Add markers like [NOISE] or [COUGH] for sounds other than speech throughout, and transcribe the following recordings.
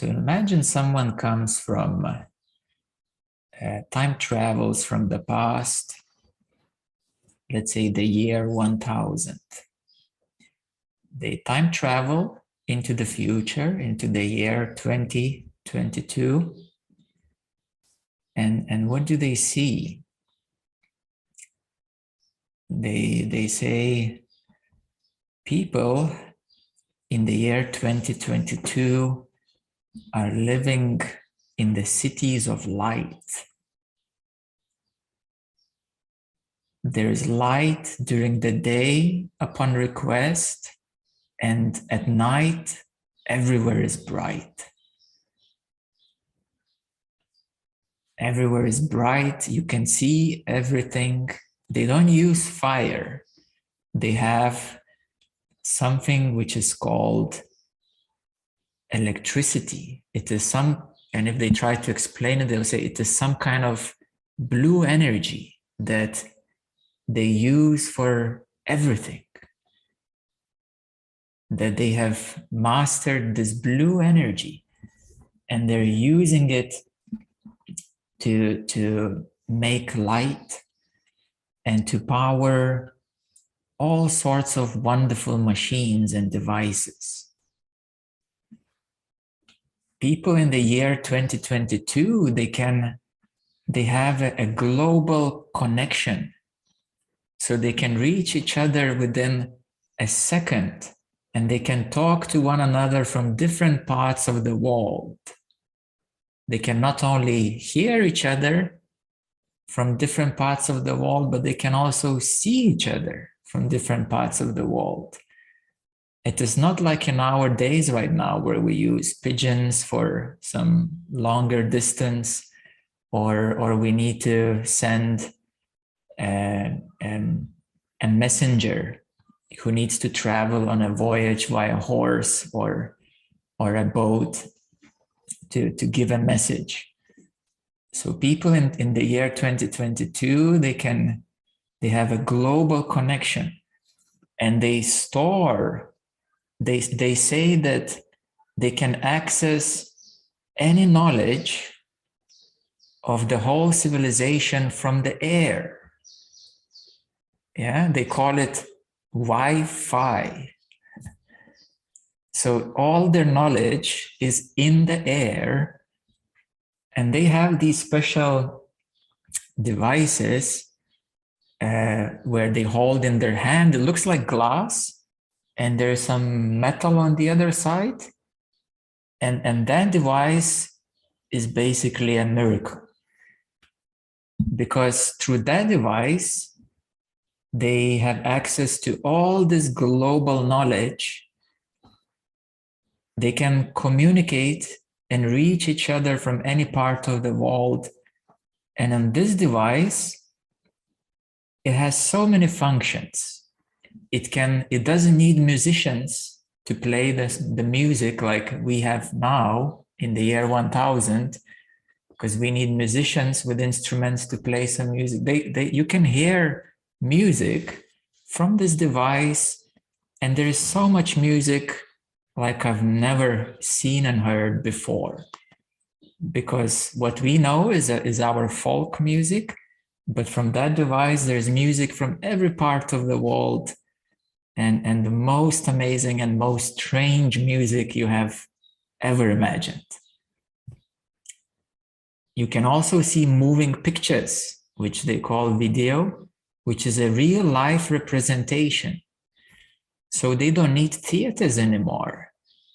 So imagine someone comes from uh, time travels from the past, let's say the year 1000. They time travel into the future, into the year 2022. And, and what do they see? They, they say people in the year 2022 are living in the cities of light. There is light during the day upon request, and at night, everywhere is bright. Everywhere is bright. You can see everything. They don't use fire. They have something which is called electricity. It is some, and if they try to explain it, they'll say it is some kind of blue energy that they use for everything. That they have mastered this blue energy and they're using it to, to make light and to power all sorts of wonderful machines and devices people in the year 2022 they can they have a, a, global connection. So they can reach each other within a second and they can talk to one another from different parts of the world. They can not only hear each other from different parts of the world but they can also see each other from different parts of the world it is not like in our days right now where we use pigeons for some longer distance or or we need to send a, a, a messenger who needs to travel on a voyage via horse or or a boat to, to give a message. So people in, in the year 2022, they can they have a global connection and they store they, they say that they can access any knowledge of the whole civilization from the air. Yeah, they call it Wi Fi. So all their knowledge is in the air, and they have these special devices uh, where they hold in their hand. It looks like glass, and there's some metal on the other side. And and that device is basically a miracle. Because through that device they have access to all this global knowledge. They can communicate and reach each other from any part of the world. And on this device it has so many functions it can it doesn't need musicians to play the, the music like we have now in the year 1000 because we need musicians with instruments to play some music. They, they you can hear music from this device and there is so much music like i've never seen and heard before. Because what we know is, a, is our folk music but from that device there's music from every part of the world and, and the most amazing and most strange music you have ever imagined. You can also see moving pictures, which they call video, which is a real life representation. So they don't need theaters anymore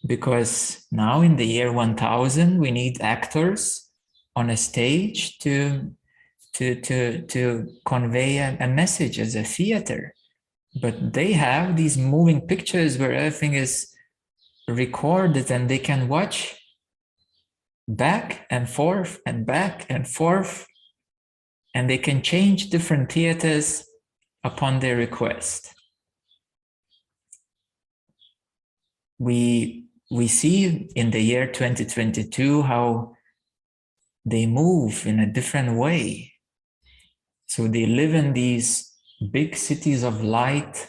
because now in the year 1000, we need actors on a stage to, to, to, to convey a, a message as a theater but they have these moving pictures where everything is recorded and they can watch back and forth and back and forth and they can change different theaters upon their request. We we see in the year 2022 how they move in a different way. So they live in these big cities of light,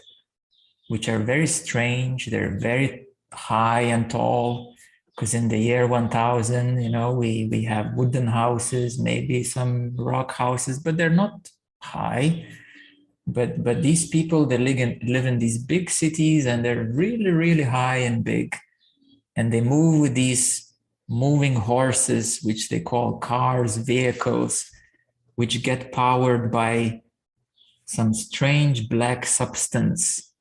which are very strange. They're very high and tall, because in the year 1000 you know we we have wooden houses maybe some rock houses but they're not high but but these people they live in live in these big cities and they're really really high and big and they move with these moving horses which they call cars vehicles which get powered by some strange black substance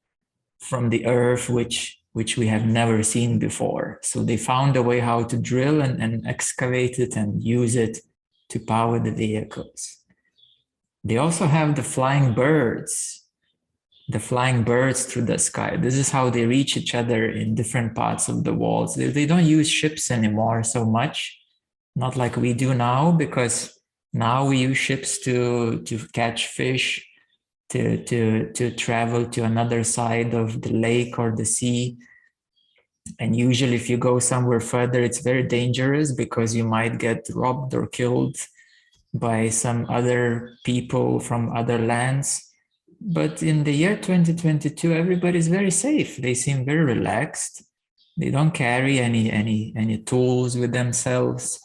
from the earth which which we have never seen before. So they found a way how to drill and, and excavate it and use it to power the vehicles. They also have the flying birds the flying birds through the sky. This is how they reach each other in different parts of the walls they, they don't use ships anymore so much not like we do now because now we use ships to to catch fish to to to travel to another side of the lake or the sea. And usually if you go somewhere further it's very dangerous because you might get robbed or killed by some other people from other lands. But in the year 2022 everybody's very safe. They seem very relaxed. They don't carry any any any tools with themselves.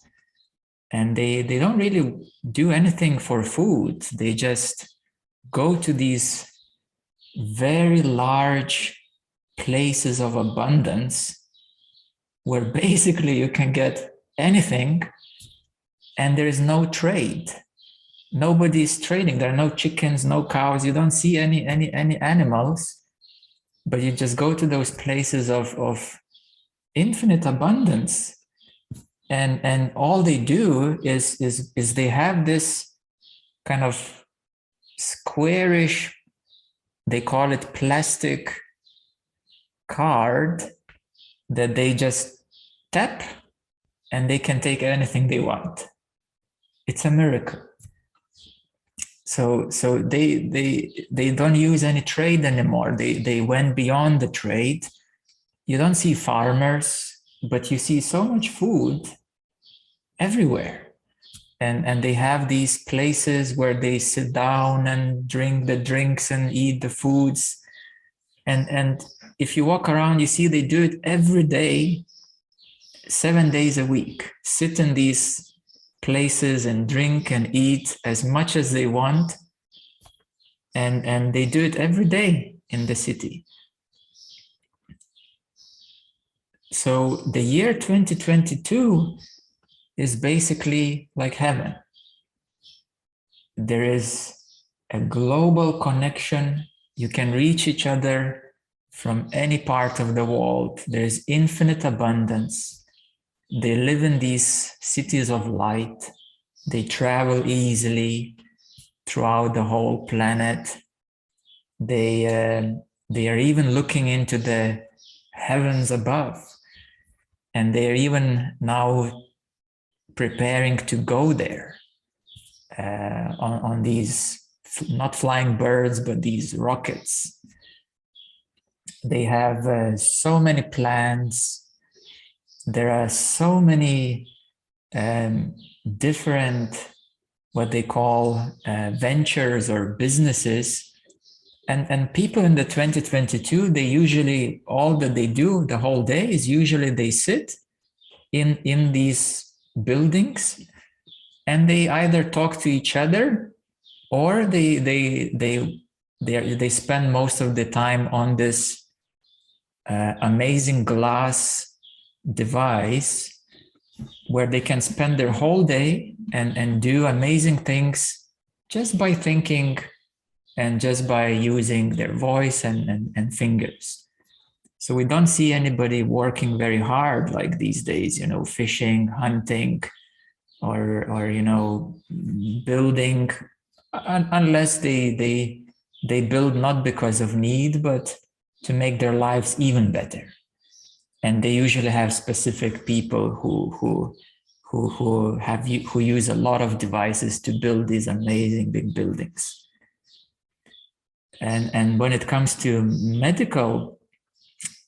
And they they don't really do anything for food. They just go to these very large places of abundance where [LAUGHS] basically you can get anything and there is no trade. Nobody is trading. There are no chickens no cows. You don't see any any any animals but you just go to those places of of infinite abundance. And and all they do is is is they have this kind of squarish, they call it plastic card that they just tap and they can take anything they want. It's a miracle. So so they they they don't use any trade anymore. They they went beyond the trade. You don't see farmers, but you see so much food everywhere and and they have these places where they sit down and drink the drinks and eat the foods. And and if you walk around you see they do it every day seven days a week. Sit in these places and drink and eat as much as they want. And and they do it every day in the city. So the year 2022 is basically like heaven. There is a global connection. You can reach each other from any part of the world. There is infinite abundance. They live in these cities of light. They travel easily throughout the whole planet. They, uh, they are even looking into the heavens above. And they are even now preparing to go there uh, on, on these not flying birds, but these rockets. They have uh, so many plans. There are so many um, different, what they call uh, ventures or businesses. And, and people in the 2022, they usually, all that they do the whole day is usually they sit in, in these buildings and they either talk to each other or they they they they, they spend most of the time on this uh, amazing glass device where they can spend their whole day and and do amazing things just by thinking and just by using their voice and, and, and fingers so we don't see anybody working very hard like these days, you know, fishing, hunting, or or you know, building, unless they they they build not because of need, but to make their lives even better. And they usually have specific people who who who who have who use a lot of devices to build these amazing big buildings. And and when it comes to medical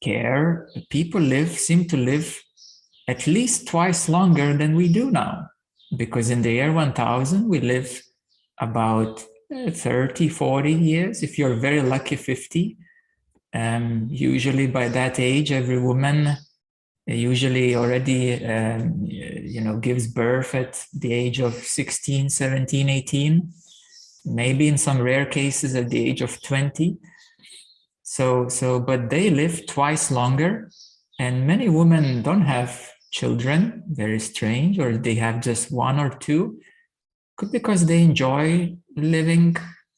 care, people live, seem to live at least twice longer than we do now. Because in the year 1000, we live about uh, 30, 40 years. If you're very lucky, 50. Um, usually by that age, every woman usually already um, you know gives birth at the age of 16 17 18 maybe in some rare cases at the age of 20 so so but they live twice longer and many women don't have children very strange or they have just one or two because they enjoy living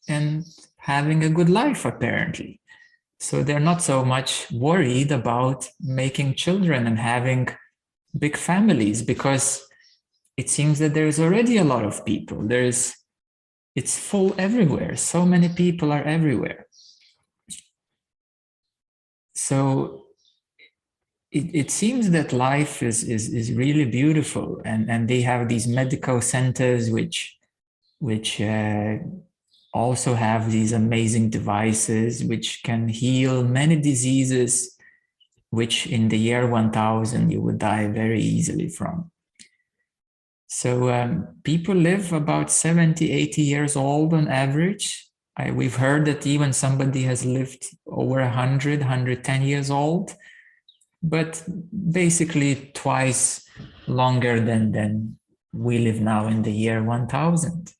and having a good life apparently so they're not so much worried about making children and having big families because it seems that there's already a lot of people. There's it's full everywhere. So many people are everywhere. So it, it seems that life is, is, is really beautiful and, and they have these medical centers which which uh, also have these amazing devices which can heal many diseases which in the year 1000 you would die very easily from. So um, people live about 70, 80 years old on average. I, we've heard that even somebody has lived over 100, 110 years old, but basically twice longer than, than we live now in the year 1000.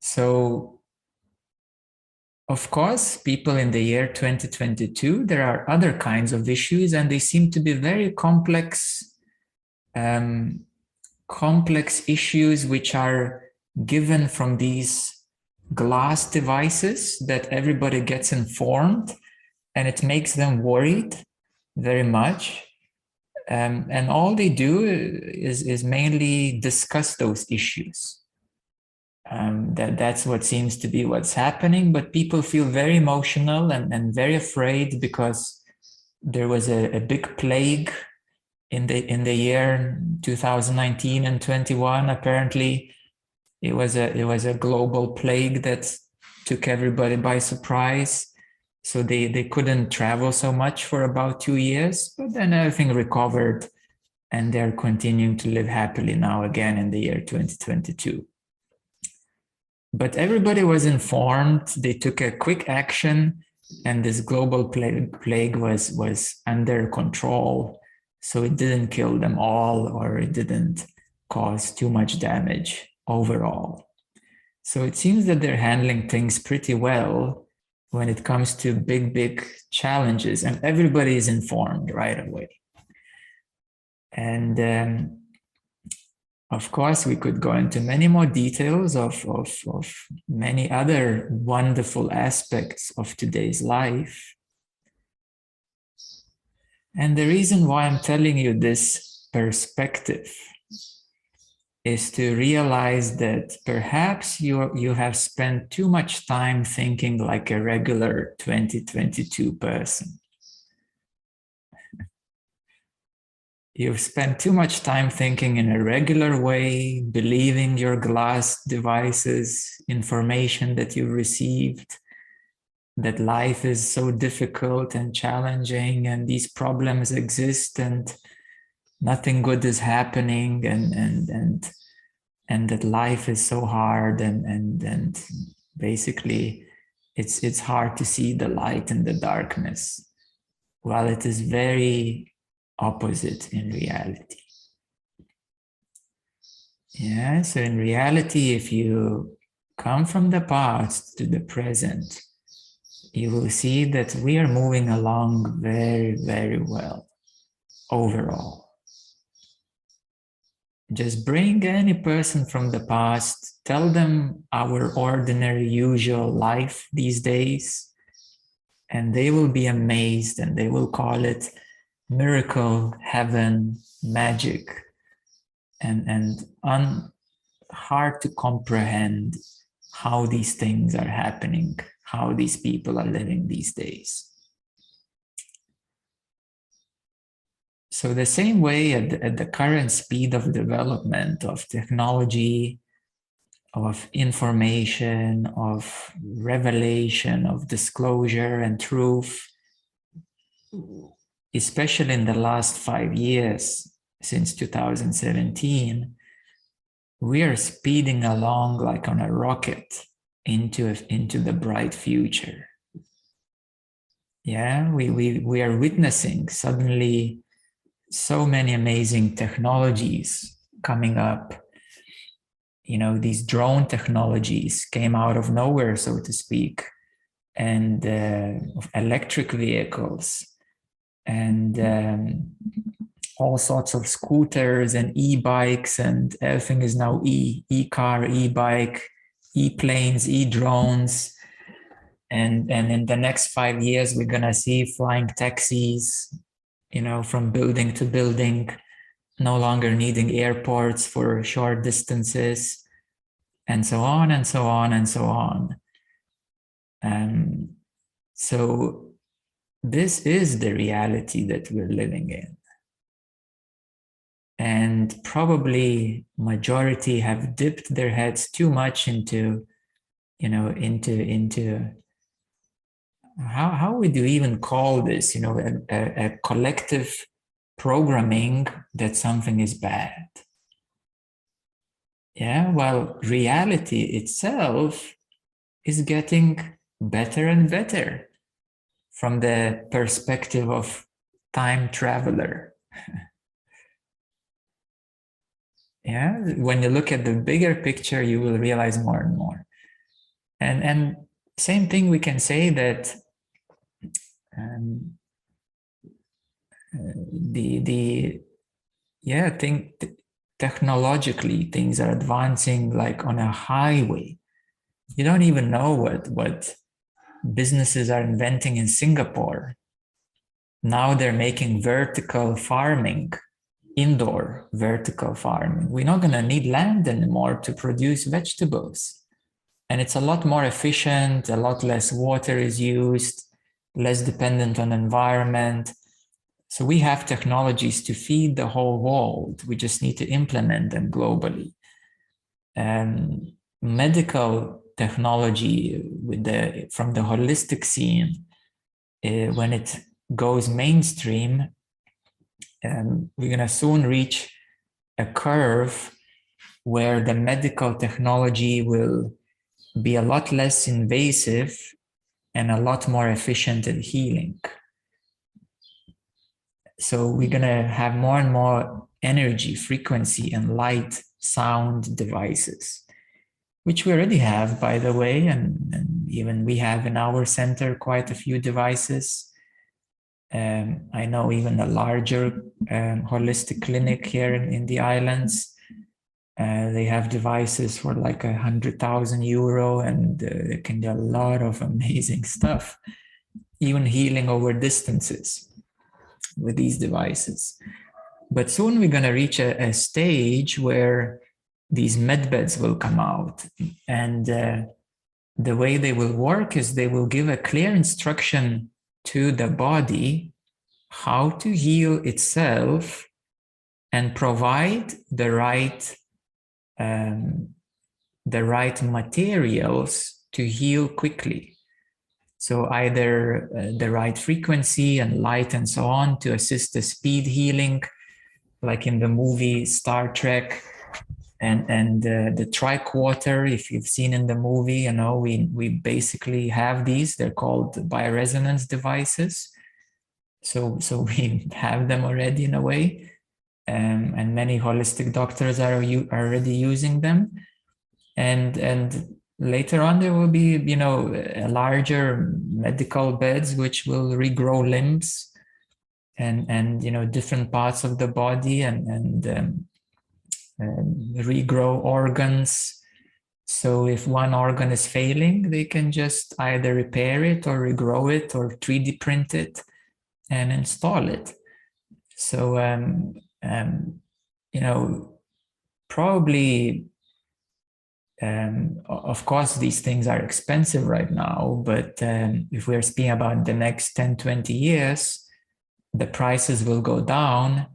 So, of course, people in the year 2022, there are other kinds of issues, and they seem to be very complex, um, complex issues which are given from these glass devices that everybody gets informed, and it makes them worried very much. Um, and all they do is, is mainly discuss those issues um, that that's what seems to be what's happening but people feel very emotional and, and very afraid because there was a, a big plague in the in the year 2019 and 21 apparently it was a it was a global plague that took everybody by surprise so they they couldn't travel so much for about two years but then everything recovered and they're continuing to live happily now again in the year 2022 but everybody was informed. They took a quick action, and this global plague, plague was was under control. So it didn't kill them all, or it didn't cause too much damage overall. So it seems that they're handling things pretty well when it comes to big, big challenges, and everybody is informed right away. And um, of course, we could go into many more details of, of, of many other wonderful aspects of today's life. And the reason why I'm telling you this perspective is to realize that perhaps you, you have spent too much time thinking like a regular 2022 person. [LAUGHS] You've spent too much time thinking in a regular way, believing your glass devices, information that you received, that life is so difficult and challenging, and these problems exist, and nothing good is happening, and and and and that life is so hard, and and and basically, it's it's hard to see the light in the darkness. While it is very opposite in reality. Yeah, so in reality, if you come from the past to the present, you will see that we are moving along very, very well overall. Just bring any person from the past, tell them our ordinary, usual life these days, and they will be amazed and they will call it miracle, heaven, magic, and and un, hard to comprehend how these things are happening, how these people are living these days. So the same way at the, at the current speed of development of technology, of information, of revelation, of disclosure and truth, especially in the last five years since 2017, we are speeding along like on a rocket into, into the bright future. yeah we, we we are witnessing suddenly so many amazing technologies coming up. You know these drone technologies came out of nowhere so to speak and uh, electric vehicles and um, all sorts of scooters and e-bikes and everything is now e e-car e-bike e-planes e-drones. And and in the next five years we're gonna see flying taxis you know from building to building no longer needing airports for short distances and so on and so on and so on. Um, so this is the reality that we're living in. And probably majority have dipped their heads too much into you know into into how how would you even call this you know a, a, a collective programming that something is bad? Yeah well reality itself is getting better and better from the perspective of time traveler. [LAUGHS] Yeah when you look at the bigger picture you will realize more and more. And and same thing we can say that um, uh, the the yeah I think technologically things are advancing like on a highway. You don't even know what what businesses are inventing in singapore. Now they're making vertical farming indoor vertical farming. We're not going to need land anymore to produce vegetables. And it's a lot more efficient a lot less water is used less dependent on environment. So we have technologies to feed the whole world. We just need to implement them globally. And medical technology with the from the holistic scene, uh, when it goes mainstream, um, we're gonna soon reach a curve where the medical technology will be a lot less invasive and a lot more efficient at healing. So we're going to have more and more energy, frequency, and light sound devices, which we already have, by the way. And, and even we have in our center quite a few devices. Um, I know even a larger um, holistic clinic here in, in the islands they have devices for like a hundred thousand euro, and uh, they can do a lot of amazing [LAUGHS] stuff, even healing over distances with these devices. But soon we're going to reach a, a, stage where these med beds will come out, and uh, the way they will work is they will give a clear instruction to the body how to heal itself and provide the right um, the right materials to heal quickly. So either uh, the right frequency and light and so on to assist the speed healing, like in the movie Star Trek, and and uh, the tricorder. If you've seen in the movie, you know we we basically have these. They're called bioresonance devices. So so [LAUGHS] we have them already in a way um, and many holistic doctors are u- already using them. And and later on there will be you know larger medical beds which will regrow limbs and and you know different parts of the body and and um, regrow organs. So if one organ is failing they can just either repair it or regrow it or 3d print it and install it. So um, um, you know, probably, um, of course, these things are expensive right now, but um, if we're speaking about the next 10, 20 years, the prices will go down.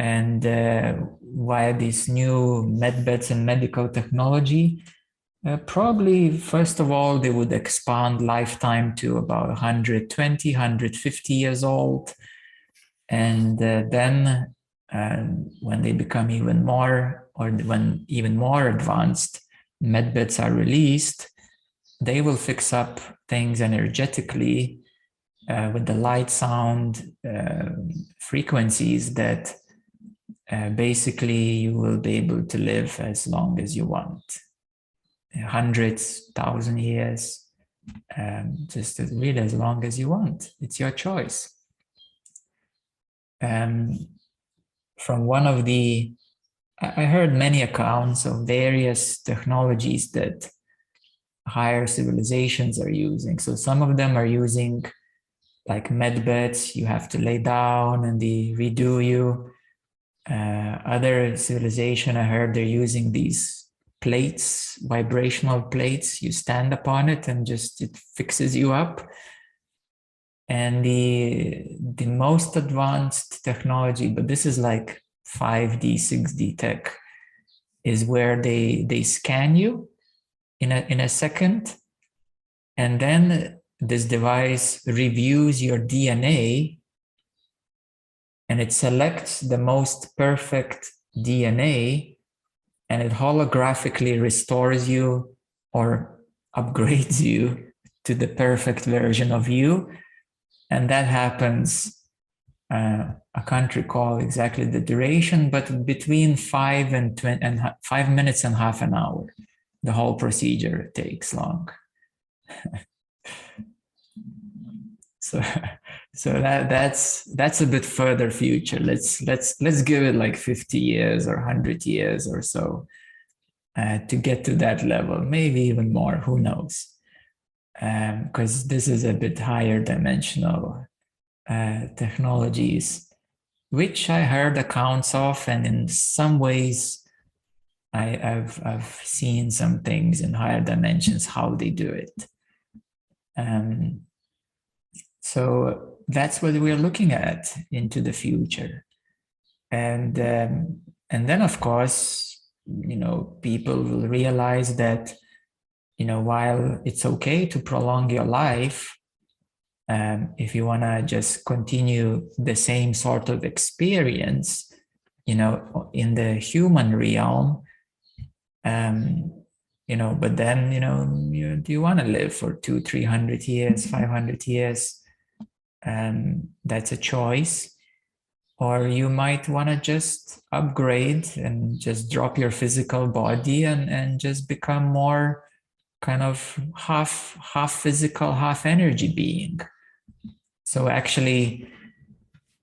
And uh, via these new med beds and medical technology, uh, probably, first of all, they would expand lifetime to about 120, 150 years old. And uh, then and when they become even more or when even more advanced medbeds are released they will fix up things energetically uh, with the light sound uh, frequencies that uh, basically you will be able to live as long as you want. Hundreds thousand years um, just as really as long as you want. It's your choice. Um, from one of the i heard many accounts of various technologies that higher civilizations are using. So some of them are using like med beds you have to lay down and they redo you. Uh, other civilization i heard they're using these plates vibrational plates. You stand upon it and just it fixes you up and the the most advanced technology but this is like 5d 6d tech is where they they scan you in a in a second and then this device reviews your dna and it selects the most perfect DNA and it holographically restores you or upgrades you to the perfect version of you. And that happens, uh, I can't recall exactly the duration, but between five and, 20, and five minutes and half an hour. The whole procedure takes long. [LAUGHS] so [LAUGHS] so that that's that's a bit further future let's let's let's give it like 50 years or 100 years or so uh, to get to that level maybe even more who knows because um, this is a bit higher dimensional uh, technologies which i heard accounts of and in some ways I, have I've seen some things in higher dimensions how they do it um, so that's what we're looking at into the future. And um, and then of course, you know, people will realize that, you know, while it's okay to prolong your life, um, if you want to just continue the same sort of experience, you know, in the human realm, um, you know, but then, you know, you, do you want to live for two, three hundred years, five hundred years? um, that's a choice or you might want to just upgrade and just drop your physical body and, and just become more kind of half half physical half energy being so actually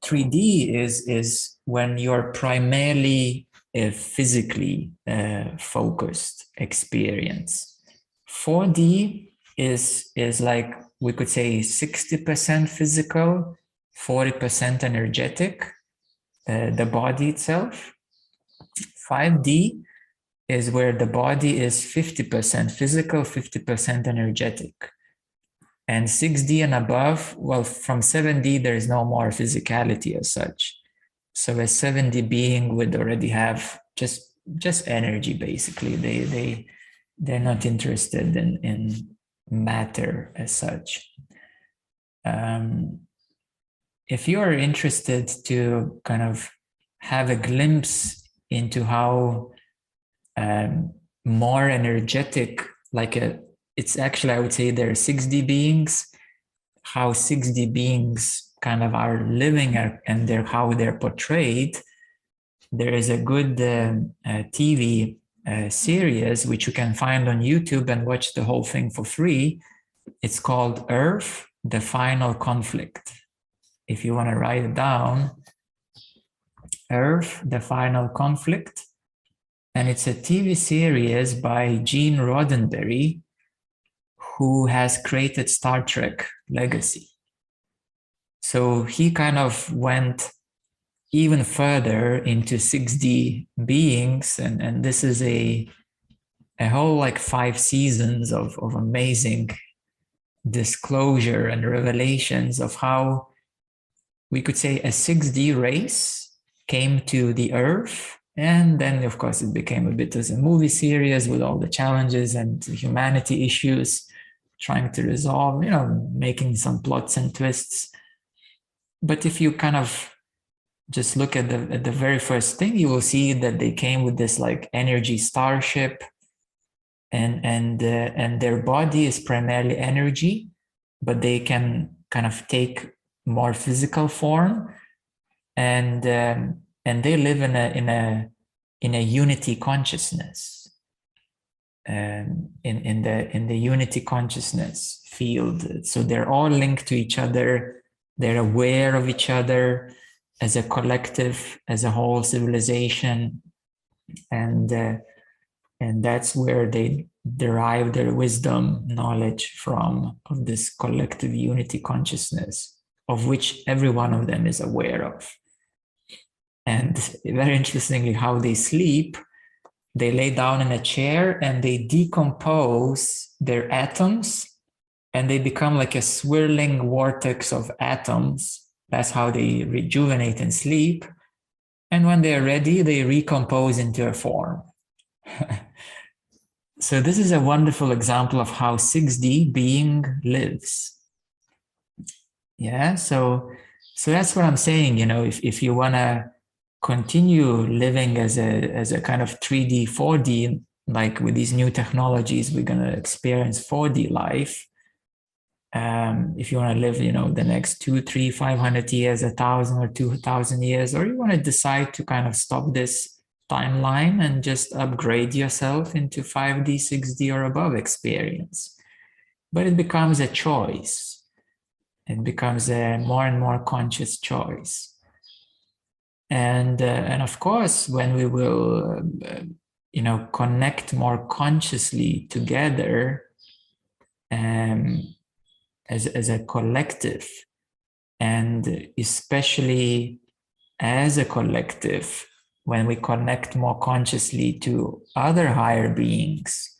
3d is is when you're primarily a physically uh, focused experience 4d is is like we could say 60% physical, 40% energetic, uh, the body itself. 5D is where the body is 50% physical, 50% energetic. And 6D and above, well, from 7D, there is no more physicality as such. So a 7D being would already have just just energy basically. They they they're not interested in in matter as such. Um, if you are interested to kind of have a glimpse into how um, more energetic, like a, it's actually, I would say there are 6D beings, how 6D beings kind of are living and how they're portrayed. There is a good uh, uh, TV uh, series, which you can find on YouTube and watch the whole thing for free. It's called Earth, the Final Conflict. If you want to write it down, Earth, the Final Conflict. And it's a TV series by Gene Roddenberry, who has created Star Trek Legacy. So he kind of went even further into 6D beings, and, and this is a a whole like five seasons of, of amazing disclosure and revelations of how we could say a 6D race came to the earth. And then, of course, it became a bit as a movie series with all the challenges and humanity issues trying to resolve, you know, making some plots and twists. But if you kind of just look at the at the very first thing, you will see that they came with this like energy starship, and and uh, and their body is primarily energy, but they can kind of take more physical form and um, and they live in a in a in a unity consciousness. Um, in in the in the unity consciousness field. So they're all linked to each other. They're aware of each other as a collective as a whole civilization. And uh, and that's where they derive their wisdom knowledge from of this collective unity consciousness of which every one of them is aware of and very interestingly how they sleep they lay down in a chair and they decompose their atoms and they become like a swirling vortex of atoms. That's how they rejuvenate and sleep. And when they're ready they recompose into a form. [LAUGHS] So this is a wonderful example of how 6d being lives. Yeah so so that's what i'm saying you know if, if you want to continue living as a as a kind of 3d 4d like with these new technologies we're going to experience 4d life. Um, if you want to live you know the next two three five hundred years a thousand or two thousand years or you want to decide to kind of stop this timeline and just upgrade yourself into 5d 6d or above experience. But it becomes a choice. It becomes a more and more conscious choice and uh, and of course when we will uh, you know connect more consciously together um, as, as a collective and especially as a collective when we connect more consciously to other higher beings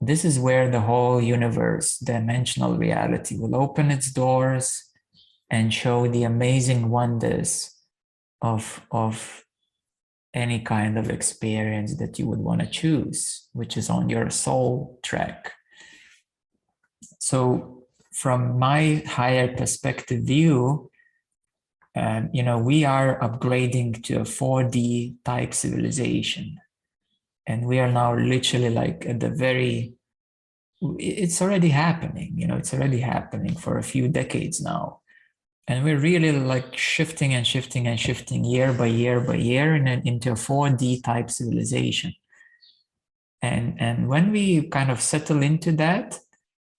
this is where the whole universe dimensional reality will open its doors and show the amazing wonders of of any kind of experience that you would want to choose which is on your soul track. So from my higher perspective view um, you know we are upgrading to a 4d type civilization. And we are now literally like at the very it's already happening you know it's already happening for a few decades now and we're really like shifting and shifting and shifting year by year by year in a, into a 4D type civilization. And, and when we kind of settle into that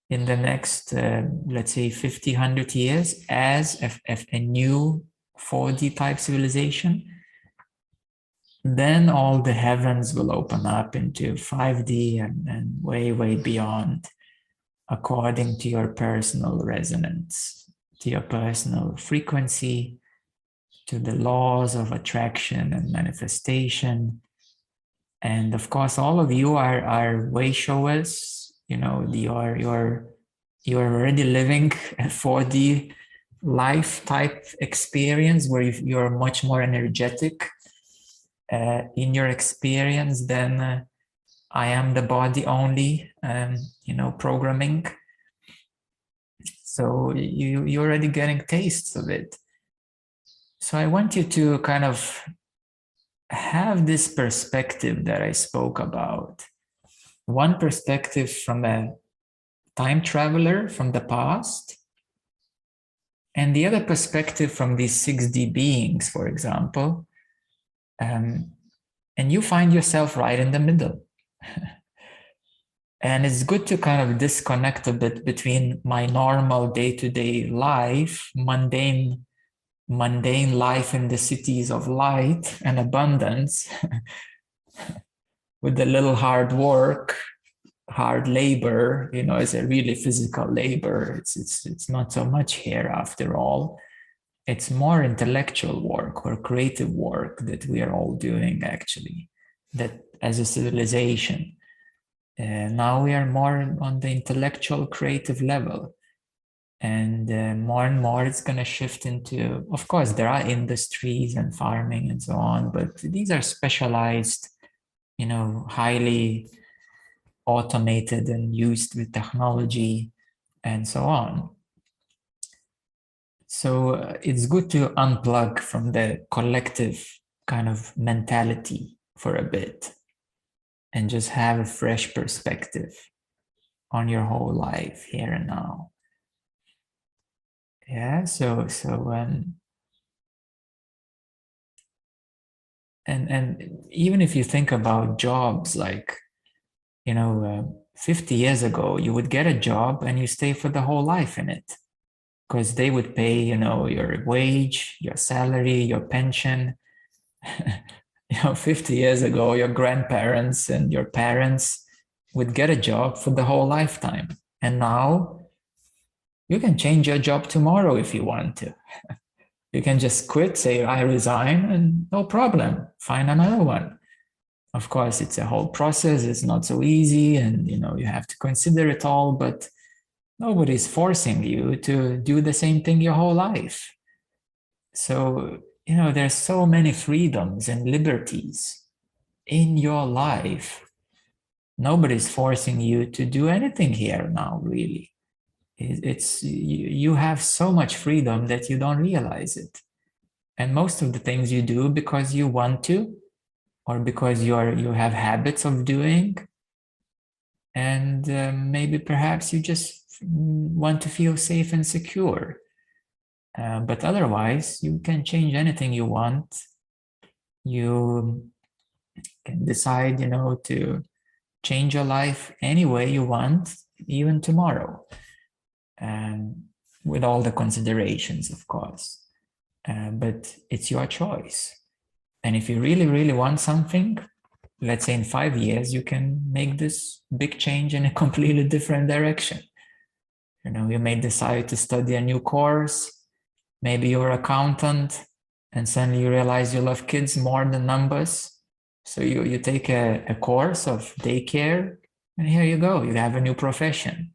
in the next, uh, let's say, 50, 100 years as a, a new 4D type civilization, then all the heavens will open up into 5D and, and way, way beyond according to your personal resonance to your personal frequency, to the laws of attraction and manifestation. And of course, all of you are, are way showers. You know, you're, you're, you're already living [LAUGHS] a 4D life type experience where you're much more energetic uh, in your experience than uh, I am the body only, um, you know, programming so you, you're already getting tastes of it. So I want you to kind of have this perspective that I spoke about. One perspective from a time traveler from the past, and the other perspective from these 6D beings, for example. Um, and you find yourself right in the middle. [LAUGHS] and it's good to kind of disconnect a bit between my normal day-to-day life mundane mundane life in the cities of light and abundance [LAUGHS] with a little hard work hard labor you know it's a really physical labor. It's it's it's not so much here after all. It's more intellectual work or creative work that we are all doing actually that as a civilization uh, now we are more on the intellectual creative level. And uh, more and more it's going to shift into of course there are industries and farming and so on but these are specialized you know highly automated and used with technology and so on. So uh, it's good to unplug from the collective kind of mentality for a bit and just have a fresh perspective on your whole life here and now. yeah so so um and and even if you think about jobs like you know uh, 50 years ago you would get a job and you stay for the whole life in it because they would pay you know your wage your salary your pension [LAUGHS] you know [LAUGHS] 50 years ago your grandparents and your parents would get a job for the whole lifetime. And now you can change your job tomorrow if you want to. [LAUGHS] You can just quit say i resign and no problem find another one. Of course it's a whole process it's not so easy and you know you have to consider it all but nobody's forcing you to do the same thing your whole life. So you know there's so many freedoms and liberties in your life. Nobody's forcing you to do anything here now really. It's you have so much freedom that you don't realize it. And most of the things you do because you want to or because you're you have habits of doing. And um, maybe perhaps you just want to feel safe and secure uh, but otherwise you can change anything you want you can decide you know to change your life any way you want even tomorrow um, with all the considerations of course uh, but it's your choice and if you really, really want something, let's say in five years, you can make this big change in a [LAUGHS] completely different direction. You know, you may decide to study a new course. Maybe you're an accountant and suddenly you realize you love kids more than numbers. So you, you take a, a course of daycare and here you go. You have a new profession,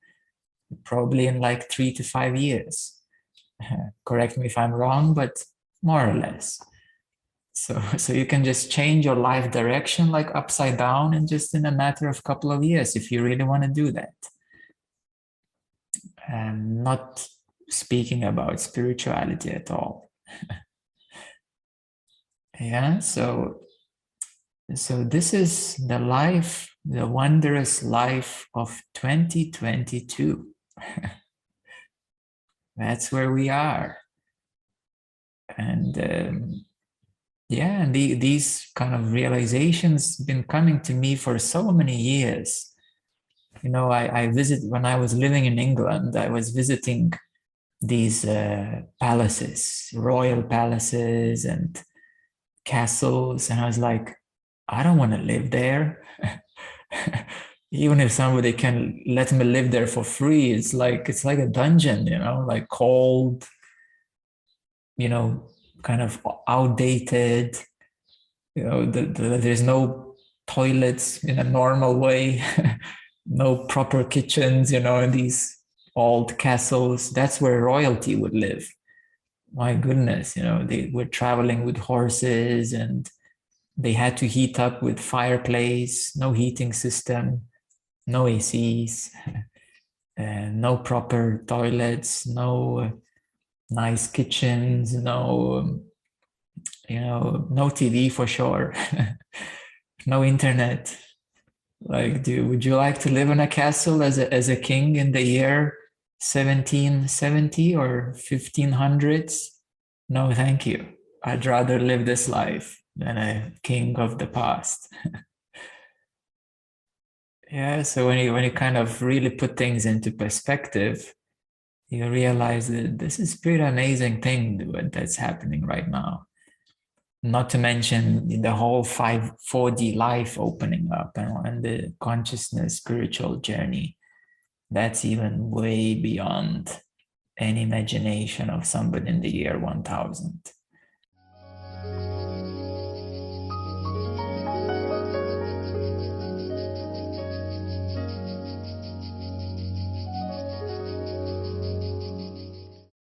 probably in like three to five years. [LAUGHS] Correct me if I'm wrong, but more or less so [LAUGHS] so you can just change your life direction like upside down in just in a matter of couple of years if you really want to do that and not speaking about spirituality at all. [LAUGHS] Yeah so so this is the life the wondrous life of 2022 [LAUGHS] that's where we are. And um, yeah and the, these kind of realizations been coming to me for so many years. You know i, I visit when i was living in england i was visiting these uh, palaces royal palaces and castles and i was like i don't want to live there [LAUGHS] even if somebody can let me live there for free it's like it's like a dungeon you know like cold you know kind of outdated. You know, the, the, there's no toilets in a normal way, [LAUGHS] no proper kitchens. You know, in these old castles. That's where royalty would live. My goodness, you know, they were traveling with horses and they had to heat up with fireplace, no heating system, no ACs, [LAUGHS] and no proper toilets, no nice kitchens, no, um, you know, no TV for sure, [LAUGHS] no internet. Like, do would you like to live in a castle as a as a king in the year 1770 or 1500s? No, thank you. I'd rather live this life than a king of the past. [LAUGHS] yeah, so when you when you kind of really put things into perspective, you realize that this is pretty amazing thing that's happening right now not to mention the whole 5 4D life opening up and, and the consciousness spiritual journey. That's even way beyond any imagination of somebody in the year 1000